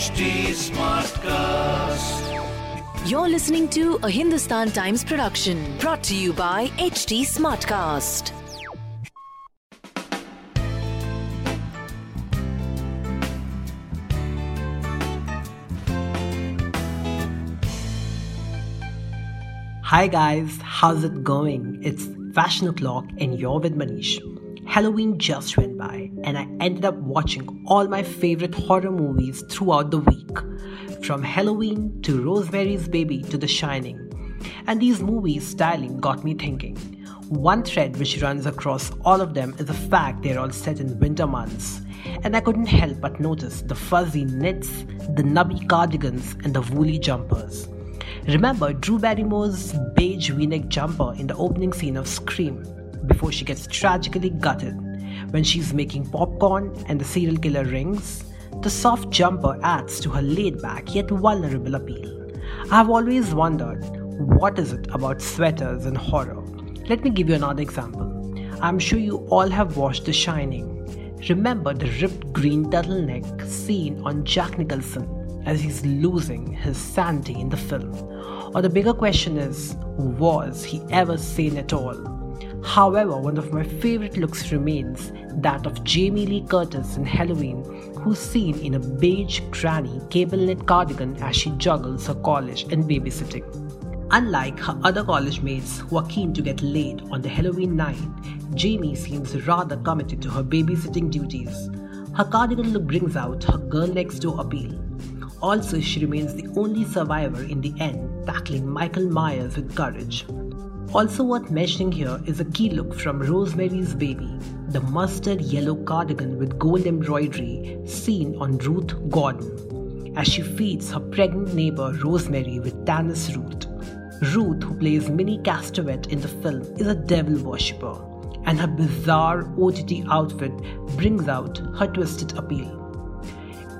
HT Smartcast. You're listening to a Hindustan Times production brought to you by HT Smartcast. Hi guys, how's it going? It's Fashion O'Clock and you're with Manish. Halloween just went by and I ended up watching all my favorite horror movies throughout the week. From Halloween to Rosemary's Baby to The Shining. And these movies' styling got me thinking. One thread which runs across all of them is the fact they're all set in winter months. And I couldn't help but notice the fuzzy knits, the nubby cardigans, and the woolly jumpers. Remember Drew Barrymore's beige v-neck jumper in the opening scene of Scream before she gets tragically gutted when she's making popcorn and the serial killer rings? The soft jumper adds to her laid-back yet vulnerable appeal. I've always wondered what is it about sweaters and horror? Let me give you another example. I'm sure you all have watched The Shining. Remember the ripped green turtleneck scene on Jack Nicholson as he's losing his sanity in the film? Or the bigger question is, was he ever sane at all? However, one of my favorite looks remains that of Jamie Lee Curtis in Halloween, who's seen in a beige granny cable knit cardigan as she juggles her college and babysitting. Unlike her other college mates who are keen to get laid on the Halloween night, Jamie seems rather committed to her babysitting duties. Her cardigan look brings out her girl next door appeal. Also, she remains the only survivor in the end, tackling Michael Myers with courage. Also worth mentioning here is a key look from Rosemary's Baby, the mustard yellow cardigan with gold embroidery seen on Ruth Gordon, as she feeds her pregnant neighbor Rosemary with Tanis root. Ruth, who plays Minnie Castevet in the film, is a devil worshipper, and her bizarre OTT outfit brings out her twisted appeal.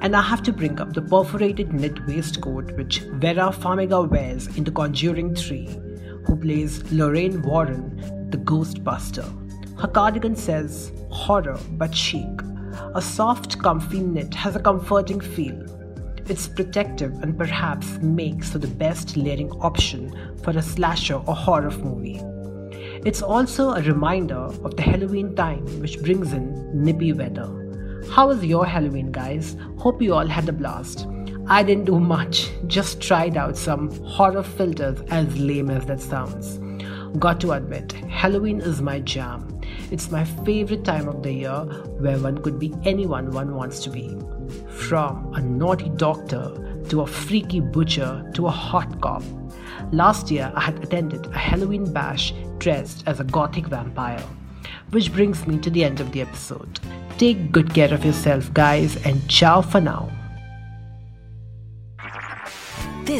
And I have to bring up the perforated knit waistcoat which Vera Farmiga wears in The Conjuring 3, who plays Lorraine Warren, the Ghostbuster. Her cardigan says horror but chic. A soft, comfy knit has a comforting feel. It's protective and perhaps makes for the best layering option for a slasher or horror movie. It's also a reminder of the Halloween time, which brings in nippy weather. How was your Halloween, guys? Hope you all had a blast. I didn't do much, just tried out some horror filters, as lame as that sounds. Got to admit, Halloween is my jam. It's my favorite time of the year where one could be anyone one wants to be. From a naughty doctor to a freaky butcher to a hot cop. Last year, I had attended a Halloween bash dressed as a gothic vampire. Which brings me to the end of the episode. Take good care of yourself, guys, and ciao for now.